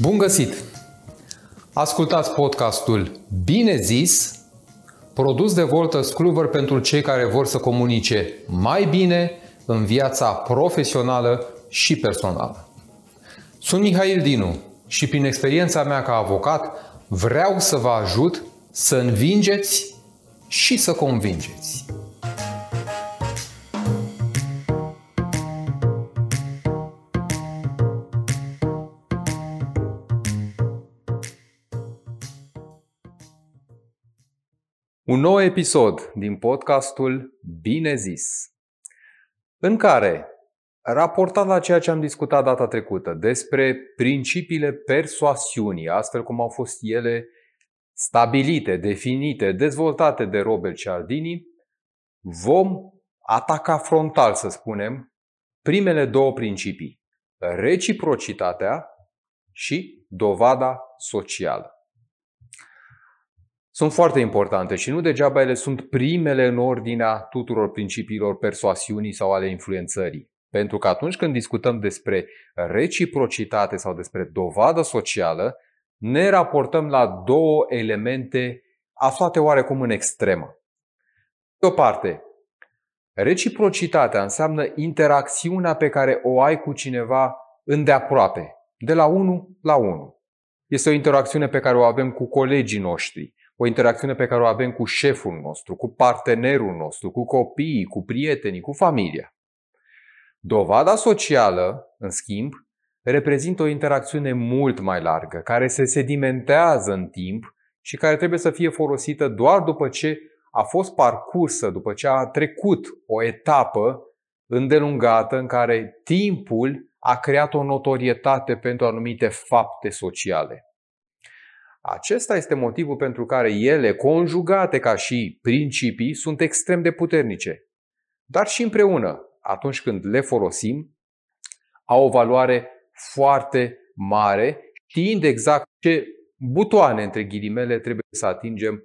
Bun găsit! Ascultați podcastul Bine zis, produs de Volters Kluwer pentru cei care vor să comunice mai bine în viața profesională și personală. Sunt Mihail Dinu și prin experiența mea ca avocat vreau să vă ajut să învingeți și să convingeți. Un nou episod din podcastul Bine zis, în care, raportat la ceea ce am discutat data trecută despre principiile persoasiunii, astfel cum au fost ele stabilite, definite, dezvoltate de Robert Cialdini, vom ataca frontal, să spunem, primele două principii, reciprocitatea și dovada socială sunt foarte importante și nu degeaba ele sunt primele în ordinea tuturor principiilor persoasiunii sau ale influențării. Pentru că atunci când discutăm despre reciprocitate sau despre dovadă socială, ne raportăm la două elemente aflate oarecum în extremă. De o parte, reciprocitatea înseamnă interacțiunea pe care o ai cu cineva îndeaproape, de la unul la unul. Este o interacțiune pe care o avem cu colegii noștri, o interacțiune pe care o avem cu șeful nostru, cu partenerul nostru, cu copiii, cu prietenii, cu familia. Dovada socială, în schimb, reprezintă o interacțiune mult mai largă, care se sedimentează în timp și care trebuie să fie folosită doar după ce a fost parcursă, după ce a trecut o etapă îndelungată în care timpul a creat o notorietate pentru anumite fapte sociale. Acesta este motivul pentru care ele, conjugate ca și principii, sunt extrem de puternice. Dar și împreună, atunci când le folosim, au o valoare foarte mare, știind exact ce butoane, între ghilimele, trebuie să atingem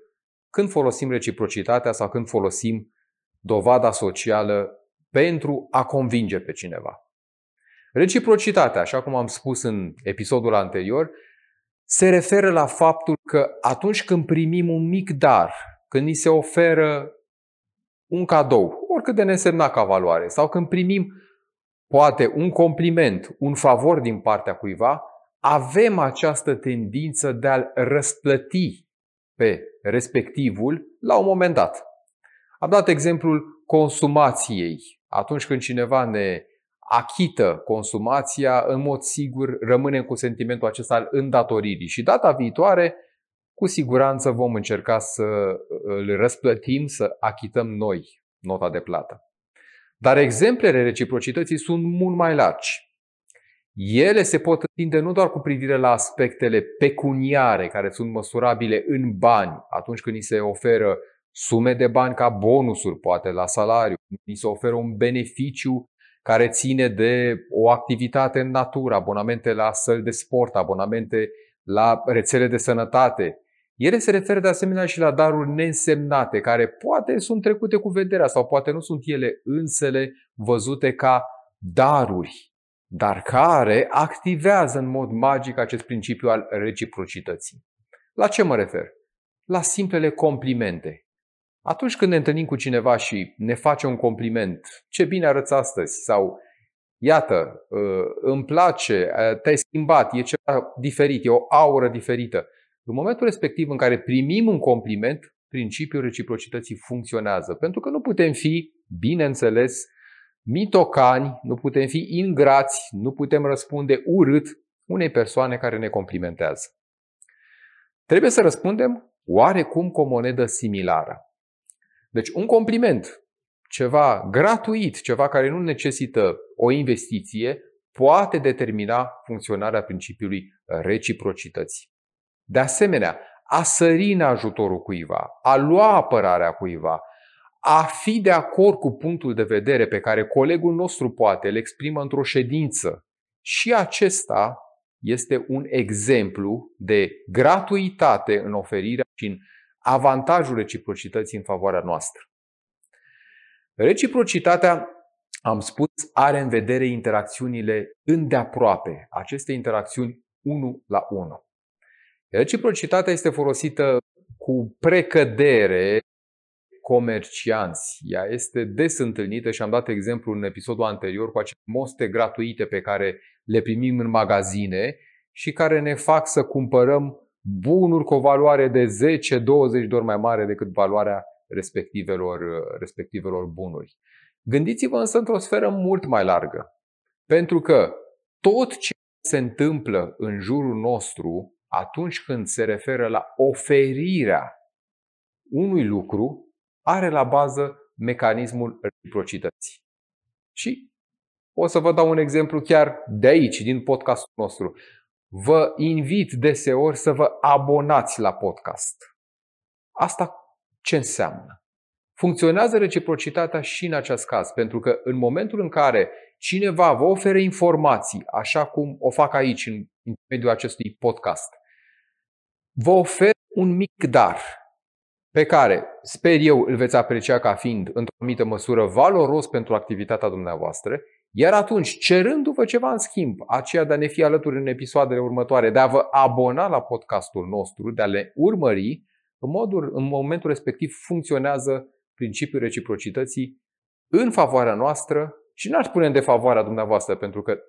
când folosim reciprocitatea sau când folosim dovada socială pentru a convinge pe cineva. Reciprocitatea, așa cum am spus în episodul anterior, se referă la faptul că atunci când primim un mic dar, când ni se oferă un cadou, oricât de nesemnat ca valoare, sau când primim poate un compliment, un favor din partea cuiva, avem această tendință de a-l răsplăti pe respectivul la un moment dat. Am dat exemplul consumației. Atunci când cineva ne achită consumația, în mod sigur rămânem cu sentimentul acesta al îndatoririi. Și data viitoare, cu siguranță vom încerca să îl răsplătim, să achităm noi nota de plată. Dar exemplele reciprocității sunt mult mai largi. Ele se pot întinde nu doar cu privire la aspectele pecuniare, care sunt măsurabile în bani, atunci când ni se oferă sume de bani ca bonusuri, poate la salariu, ni se oferă un beneficiu care ține de o activitate în natură, abonamente la săli de sport, abonamente la rețele de sănătate. Ele se referă de asemenea și la daruri neînsemnate, care poate sunt trecute cu vederea sau poate nu sunt ele însele văzute ca daruri, dar care activează în mod magic acest principiu al reciprocității. La ce mă refer? La simplele complimente. Atunci când ne întâlnim cu cineva și ne face un compliment, ce bine arăți astăzi sau iată, uh, îmi place, uh, te-ai schimbat, e ceva diferit, e o aură diferită. În momentul respectiv în care primim un compliment, principiul reciprocității funcționează. Pentru că nu putem fi, bineînțeles, mitocani, nu putem fi ingrați, nu putem răspunde urât unei persoane care ne complimentează. Trebuie să răspundem oarecum cu o monedă similară. Deci un compliment, ceva gratuit, ceva care nu necesită o investiție, poate determina funcționarea principiului reciprocității. De asemenea, a sări în ajutorul cuiva, a lua apărarea cuiva, a fi de acord cu punctul de vedere pe care colegul nostru poate îl exprimă într-o ședință. Și acesta este un exemplu de gratuitate în oferirea și în avantajul reciprocității în favoarea noastră. Reciprocitatea, am spus, are în vedere interacțiunile îndeaproape. Aceste interacțiuni 1 la 1. Reciprocitatea este folosită cu precădere comercianți. Ea este des întâlnită și am dat exemplu în episodul anterior cu acele moste gratuite pe care le primim în magazine și care ne fac să cumpărăm bunuri cu o valoare de 10-20 de ori mai mare decât valoarea respectivelor, respectivelor bunuri. Gândiți-vă însă într-o sferă mult mai largă. Pentru că tot ce se întâmplă în jurul nostru atunci când se referă la oferirea unui lucru, are la bază mecanismul reciprocității. Și o să vă dau un exemplu chiar de aici, din podcastul nostru. Vă invit deseori să vă abonați la podcast. Asta ce înseamnă? Funcționează reciprocitatea și în acest caz, pentru că în momentul în care cineva vă oferă informații, așa cum o fac aici în intermediul acestui podcast, vă ofer un mic dar pe care sper eu îl veți aprecia ca fiind într-o anumită măsură valoros pentru activitatea dumneavoastră, iar atunci, cerându-vă ceva în schimb, aceea de a ne fi alături în episoadele următoare, de a vă abona la podcastul nostru, de a le urmări, în, modul, în momentul respectiv funcționează principiul reciprocității în favoarea noastră și n-ar spune de favoarea dumneavoastră, pentru că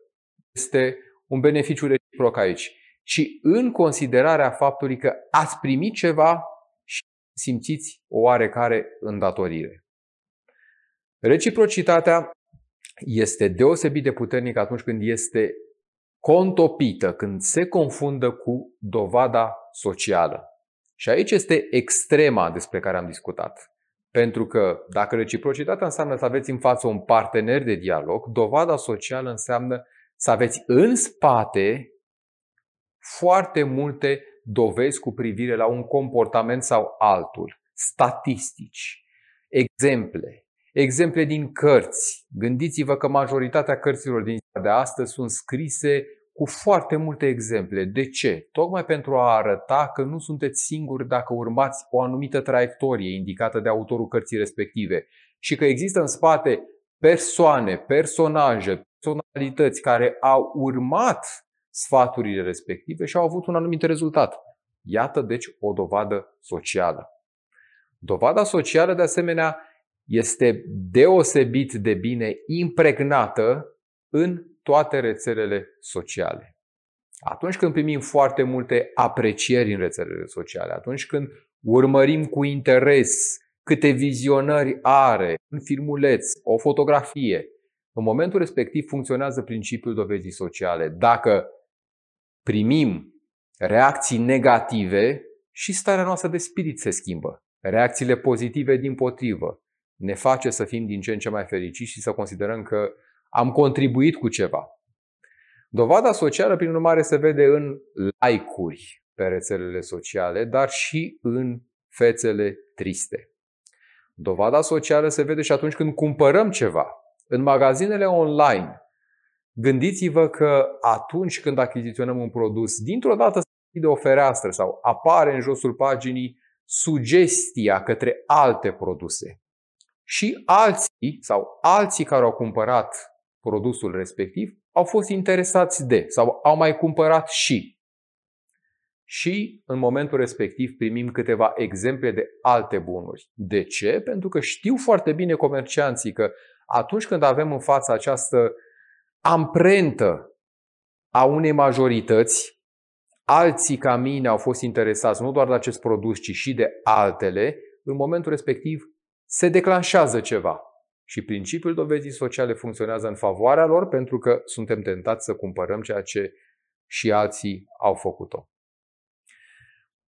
este un beneficiu reciproc aici, ci în considerarea faptului că ați primit ceva și simțiți o oarecare îndatorire. Reciprocitatea este deosebit de puternică atunci când este contopită, când se confundă cu dovada socială. Și aici este extrema despre care am discutat. Pentru că dacă reciprocitatea înseamnă să aveți în față un partener de dialog, dovada socială înseamnă să aveți în spate foarte multe dovezi cu privire la un comportament sau altul, statistici, exemple, exemple din cărți. Gândiți-vă că majoritatea cărților din ziua de astăzi sunt scrise cu foarte multe exemple. De ce? Tocmai pentru a arăta că nu sunteți singuri dacă urmați o anumită traiectorie indicată de autorul cărții respective și că există în spate persoane, personaje, personalități care au urmat sfaturile respective și au avut un anumit rezultat. Iată deci o dovadă socială. Dovada socială, de asemenea, este deosebit de bine impregnată în toate rețelele sociale. Atunci când primim foarte multe aprecieri în rețelele sociale, atunci când urmărim cu interes câte vizionări are un filmuleț, o fotografie, în momentul respectiv funcționează principiul dovezii sociale. Dacă primim reacții negative, și starea noastră de spirit se schimbă. Reacțiile pozitive, din potrivă, ne face să fim din ce în ce mai fericiți și să considerăm că am contribuit cu ceva. Dovada socială, prin urmare, se vede în like-uri pe rețelele sociale, dar și în fețele triste. Dovada socială se vede și atunci când cumpărăm ceva. În magazinele online, gândiți-vă că atunci când achiziționăm un produs, dintr-o dată se de o fereastră sau apare în josul paginii sugestia către alte produse. Și alții sau alții care au cumpărat produsul respectiv au fost interesați de sau au mai cumpărat și. Și în momentul respectiv primim câteva exemple de alte bunuri. De ce? Pentru că știu foarte bine comercianții că atunci când avem în față această amprentă a unei majorități, alții ca mine au fost interesați nu doar de acest produs, ci și de altele, în momentul respectiv se declanșează ceva. Și principiul dovezii sociale funcționează în favoarea lor pentru că suntem tentați să cumpărăm ceea ce și alții au făcut-o.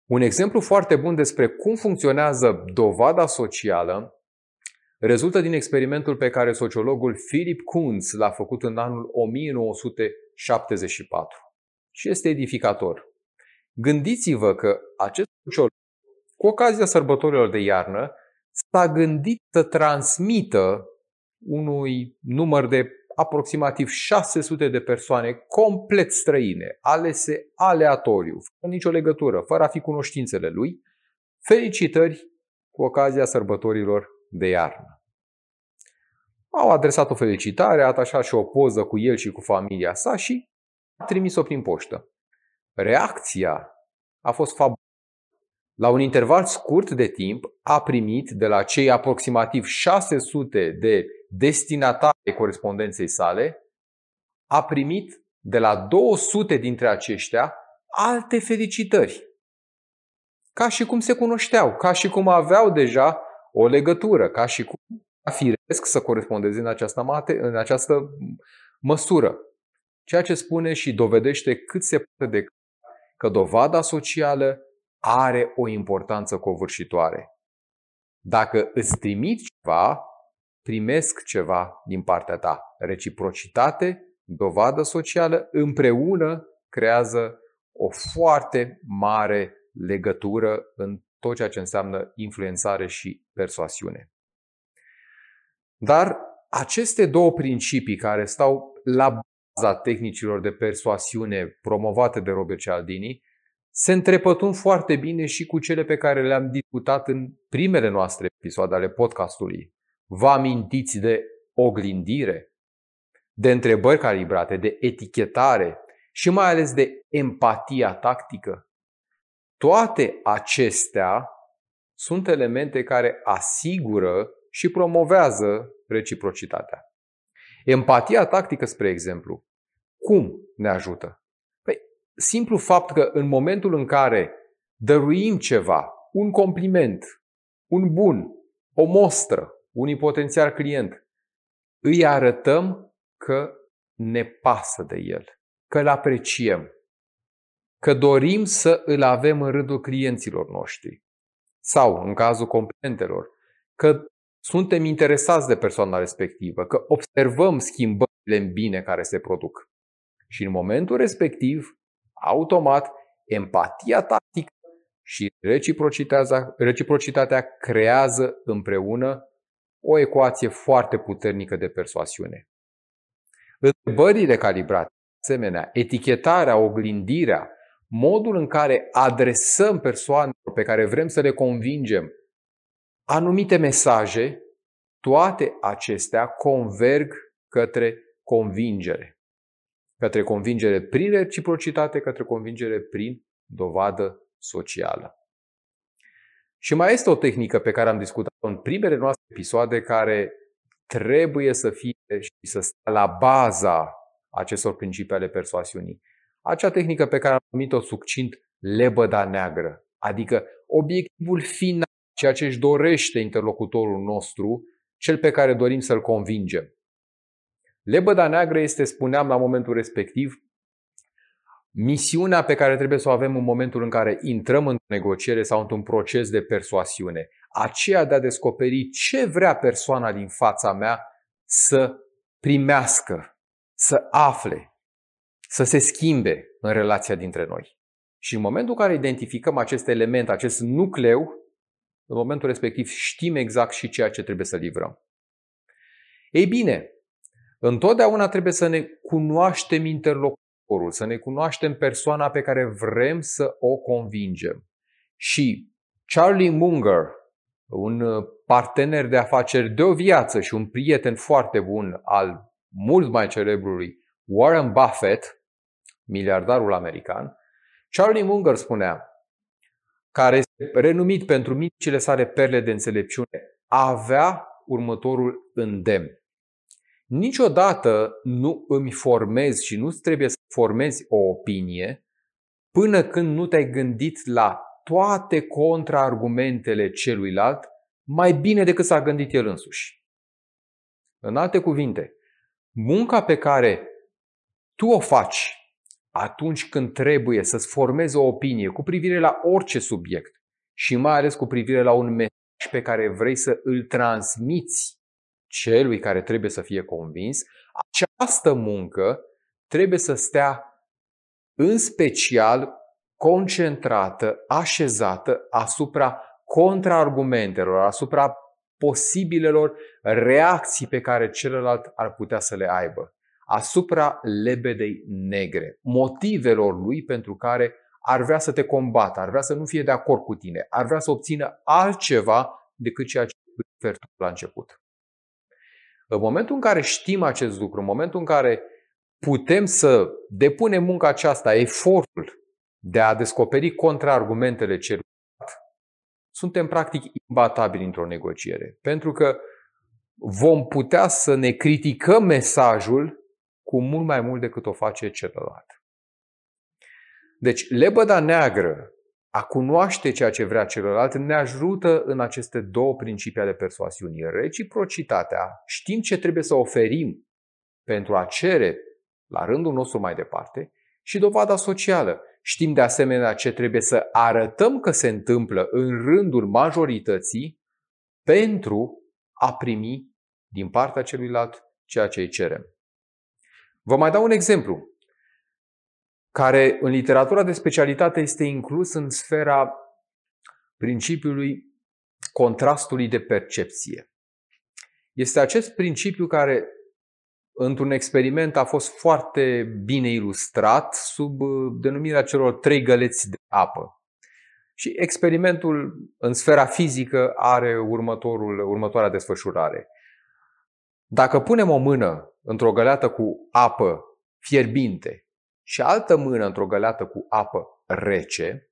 Un exemplu foarte bun despre cum funcționează dovada socială rezultă din experimentul pe care sociologul Philip Kunz l-a făcut în anul 1974 și este edificator. Gândiți-vă că acest sociolog, cu ocazia sărbătorilor de iarnă, s-a gândit să transmită unui număr de aproximativ 600 de persoane complet străine, alese aleatoriu, fără nicio legătură, fără a fi cunoștințele lui, felicitări cu ocazia sărbătorilor de iarnă. Au adresat o felicitare, a atașat și o poză cu el și cu familia sa și a trimis-o prin poștă. reacția a fost fabuloasă. La un interval scurt de timp a primit de la cei aproximativ 600 de destinatari corespondenței sale, a primit de la 200 dintre aceștia alte felicitări. Ca și cum se cunoșteau, ca și cum aveau deja o legătură, ca și cum firesc să corespondeze în această, mate, în această măsură. Ceea ce spune și dovedește cât se poate de că dovada socială are o importanță covârșitoare. Dacă îți trimit ceva, primesc ceva din partea ta. Reciprocitate, dovadă socială, împreună creează o foarte mare legătură în tot ceea ce înseamnă influențare și persoasiune. Dar aceste două principii care stau la baza tehnicilor de persoasiune promovate de Robert Cialdini se întrepătun foarte bine și cu cele pe care le-am discutat în primele noastre episoade ale podcastului. Vă amintiți de oglindire, de întrebări calibrate, de etichetare și mai ales de empatia tactică? Toate acestea sunt elemente care asigură și promovează reciprocitatea. Empatia tactică, spre exemplu, cum ne ajută? Păi, simplu fapt că în momentul în care dăruim ceva, un compliment, un bun, o mostră unui potențial client, îi arătăm că ne pasă de el, că îl apreciem, că dorim să îl avem în rândul clienților noștri. Sau, în cazul complimentelor, că suntem interesați de persoana respectivă, că observăm schimbările în bine care se produc. Și în momentul respectiv, automat, empatia tactică și reciprocitatea, reciprocitatea creează împreună o ecuație foarte puternică de persoasiune. Întrebările calibrate, asemenea, etichetarea, oglindirea, modul în care adresăm persoanelor pe care vrem să le convingem anumite mesaje, toate acestea converg către convingere. Către convingere prin reciprocitate, către convingere prin dovadă socială. Și mai este o tehnică pe care am discutat-o în primele noastre episoade care trebuie să fie și să stea la baza acestor principii ale persoasiunii. Acea tehnică pe care am numit-o succint lebăda neagră, adică obiectivul final, ceea ce își dorește interlocutorul nostru, cel pe care dorim să-l convingem. Lebăda neagră este, spuneam la momentul respectiv, misiunea pe care trebuie să o avem în momentul în care intrăm în negociere sau într-un proces de persoasiune. Aceea de a descoperi ce vrea persoana din fața mea să primească, să afle, să se schimbe în relația dintre noi. Și în momentul în care identificăm acest element, acest nucleu, în momentul respectiv știm exact și ceea ce trebuie să livrăm. Ei bine, întotdeauna trebuie să ne cunoaștem interlocutorul, să ne cunoaștem persoana pe care vrem să o convingem. Și Charlie Munger, un partener de afaceri de o viață și un prieten foarte bun al mult mai celebrului Warren Buffett, miliardarul american, Charlie Munger spunea, care este renumit pentru micile sale perle de înțelepciune, avea următorul îndemn. Niciodată nu îmi formezi și nu trebuie să formezi o opinie până când nu te-ai gândit la toate contraargumentele celuilalt mai bine decât s-a gândit el însuși. În alte cuvinte, munca pe care tu o faci atunci când trebuie să-ți formezi o opinie cu privire la orice subiect și mai ales cu privire la un mesaj pe care vrei să îl transmiți celui care trebuie să fie convins, această muncă trebuie să stea în special concentrată, așezată asupra contraargumentelor, asupra posibilelor reacții pe care celălalt ar putea să le aibă asupra lebedei negre, motivelor lui pentru care ar vrea să te combată, ar vrea să nu fie de acord cu tine, ar vrea să obțină altceva decât ceea ce oferi tu la început. În momentul în care știm acest lucru, în momentul în care putem să depunem munca aceasta, efortul de a descoperi contraargumentele celuilalt, suntem practic imbatabili într-o negociere. Pentru că vom putea să ne criticăm mesajul cu mult mai mult decât o face celălalt. Deci, lebăda neagră a cunoaște ceea ce vrea celălalt ne ajută în aceste două principii ale persoasiunii. Reciprocitatea, știm ce trebuie să oferim pentru a cere la rândul nostru mai departe și dovada socială. Știm de asemenea ce trebuie să arătăm că se întâmplă în rândul majorității pentru a primi din partea celuilalt ceea ce îi cerem. Vă mai dau un exemplu care în literatura de specialitate este inclus în sfera principiului contrastului de percepție. Este acest principiu care într-un experiment a fost foarte bine ilustrat sub uh, denumirea celor trei găleți de apă. Și experimentul în sfera fizică are următorul, următoarea desfășurare. Dacă punem o mână într-o găleată cu apă fierbinte și altă mână într-o găleată cu apă rece,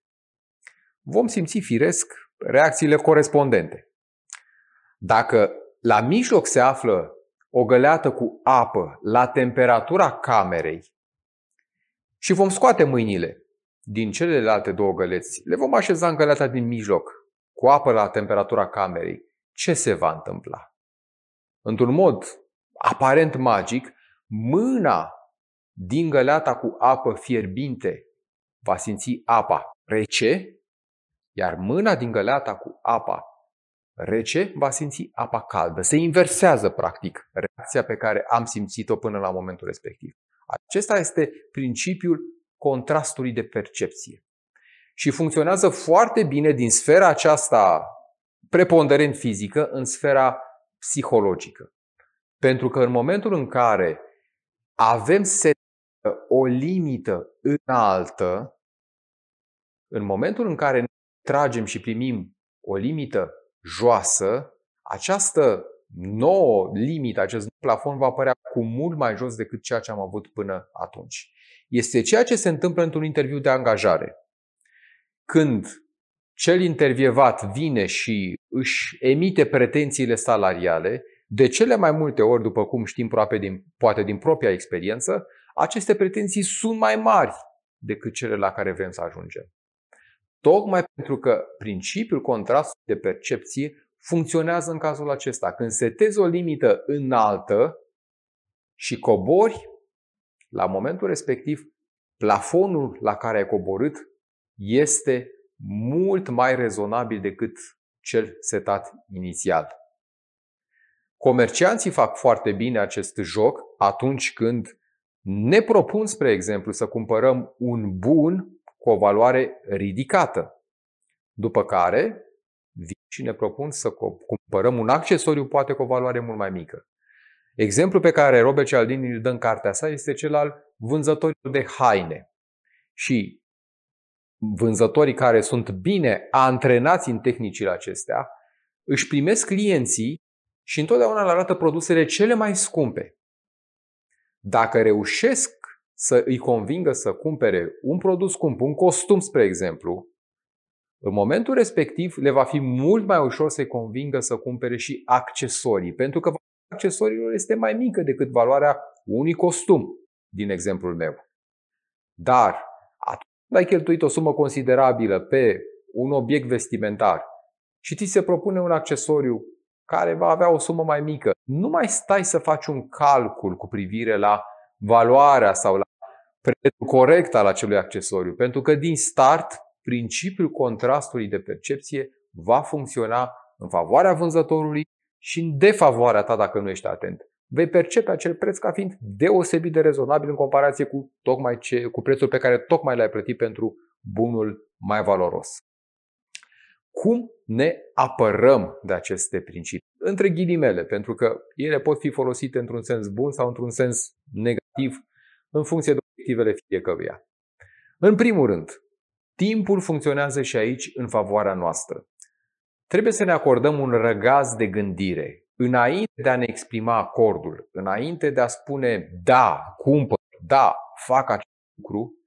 vom simți firesc reacțiile corespondente. Dacă la mijloc se află o găleată cu apă la temperatura camerei și vom scoate mâinile din celelalte două găleți, le vom așeza în găleata din mijloc cu apă la temperatura camerei, ce se va întâmpla? Într-un mod aparent magic, mâna din găleata cu apă fierbinte va simți apa rece, iar mâna din găleata cu apa rece va simți apa caldă. Se inversează, practic, reacția pe care am simțit-o până la momentul respectiv. Acesta este principiul contrastului de percepție. Și funcționează foarte bine din sfera aceasta preponderent fizică în sfera psihologică. Pentru că în momentul în care avem o limită înaltă, în momentul în care tragem și primim o limită joasă, această nouă limită, acest plafon va părea cu mult mai jos decât ceea ce am avut până atunci. Este ceea ce se întâmplă într-un interviu de angajare. Când cel intervievat vine și își emite pretențiile salariale, de cele mai multe ori, după cum știm proape din, poate din propria experiență, aceste pretenții sunt mai mari decât cele la care vrem să ajungem. Tocmai pentru că principiul contrastului de percepție funcționează în cazul acesta. Când setezi o limită înaltă și cobori, la momentul respectiv, plafonul la care ai coborât este mult mai rezonabil decât cel setat inițial. Comercianții fac foarte bine acest joc atunci când ne propun, spre exemplu, să cumpărăm un bun cu o valoare ridicată. După care vin și ne propun să cumpărăm un accesoriu poate cu o valoare mult mai mică. Exemplul pe care Robert Cialdini îl dă în cartea sa este cel al vânzătorilor de haine. Și vânzătorii care sunt bine antrenați în tehnicile acestea își primesc clienții și întotdeauna le arată produsele cele mai scumpe. Dacă reușesc să îi convingă să cumpere un produs scump, un costum, spre exemplu, în momentul respectiv le va fi mult mai ușor să-i convingă să cumpere și accesorii, pentru că valoarea accesoriilor este mai mică decât valoarea unui costum, din exemplul meu. Dar atunci când ai cheltuit o sumă considerabilă pe un obiect vestimentar și ți se propune un accesoriu care va avea o sumă mai mică, nu mai stai să faci un calcul cu privire la valoarea sau la prețul corect al acelui accesoriu, pentru că din start principiul contrastului de percepție va funcționa în favoarea vânzătorului și în defavoarea ta dacă nu ești atent. Vei percepe acel preț ca fiind deosebit de rezonabil în comparație cu, tocmai ce, cu prețul pe care tocmai l-ai plătit pentru bunul mai valoros. Cum ne apărăm de aceste principii? Între ghilimele, pentru că ele pot fi folosite într-un sens bun sau într-un sens negativ, în funcție de obiectivele fiecăruia. În primul rând, timpul funcționează și aici în favoarea noastră. Trebuie să ne acordăm un răgaz de gândire înainte de a ne exprima acordul, înainte de a spune da, cumpăr, da, fac acest lucru,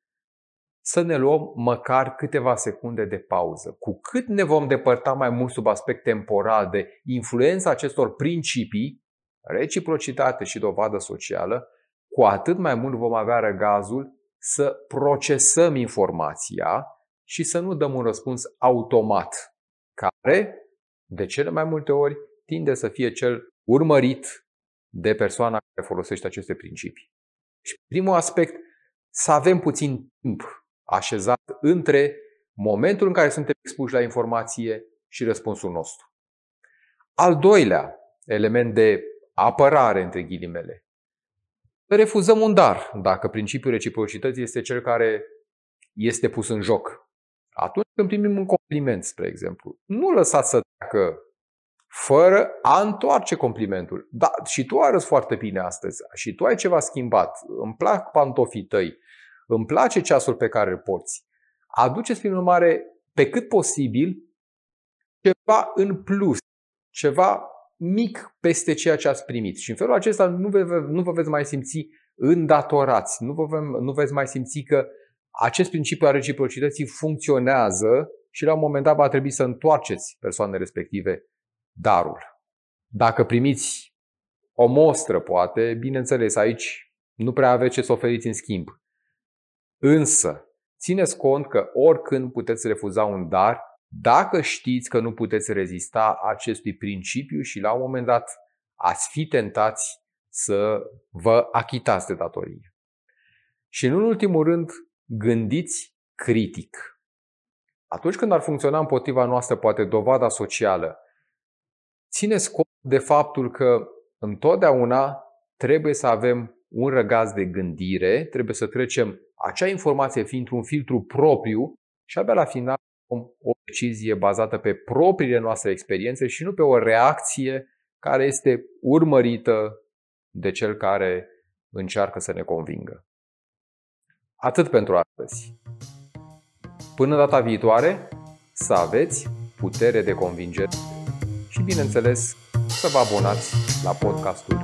să ne luăm măcar câteva secunde de pauză. Cu cât ne vom depărta mai mult sub aspect temporal de influența acestor principii, reciprocitate și dovadă socială, cu atât mai mult vom avea răgazul să procesăm informația și să nu dăm un răspuns automat, care, de cele mai multe ori, tinde să fie cel urmărit de persoana care folosește aceste principii. Și primul aspect, să avem puțin timp așezat între momentul în care suntem expuși la informație și răspunsul nostru. Al doilea element de apărare, între ghilimele, refuzăm un dar dacă principiul reciprocității este cel care este pus în joc. Atunci când primim un compliment, spre exemplu, nu lăsați să treacă fără a întoarce complimentul. Da, și tu arăți foarte bine astăzi și tu ai ceva schimbat. Îmi plac pantofii tăi, îmi place ceasul pe care îl porți. Aduceți, prin urmare, pe cât posibil, ceva în plus, ceva mic peste ceea ce ați primit. Și în felul acesta nu vă, nu vă veți mai simți îndatorați, nu, vă, nu veți mai simți că acest principiu al reciprocității funcționează și la un moment dat va trebui să întoarceți persoanele respective darul. Dacă primiți o mostră, poate, bineînțeles, aici nu prea aveți ce să oferiți în schimb. Însă, țineți cont că oricând puteți refuza un dar dacă știți că nu puteți rezista acestui principiu și la un moment dat ați fi tentați să vă achitați de datorie. Și în ultimul rând, gândiți critic. Atunci când ar funcționa împotriva noastră poate dovada socială, țineți cont de faptul că întotdeauna trebuie să avem un răgaz de gândire, trebuie să trecem acea informație fiind un filtru propriu și abia la final o decizie bazată pe propriile noastre experiențe și nu pe o reacție care este urmărită de cel care încearcă să ne convingă. Atât pentru astăzi. Până data viitoare, să aveți putere de convingere și, bineînțeles, să vă abonați la podcastul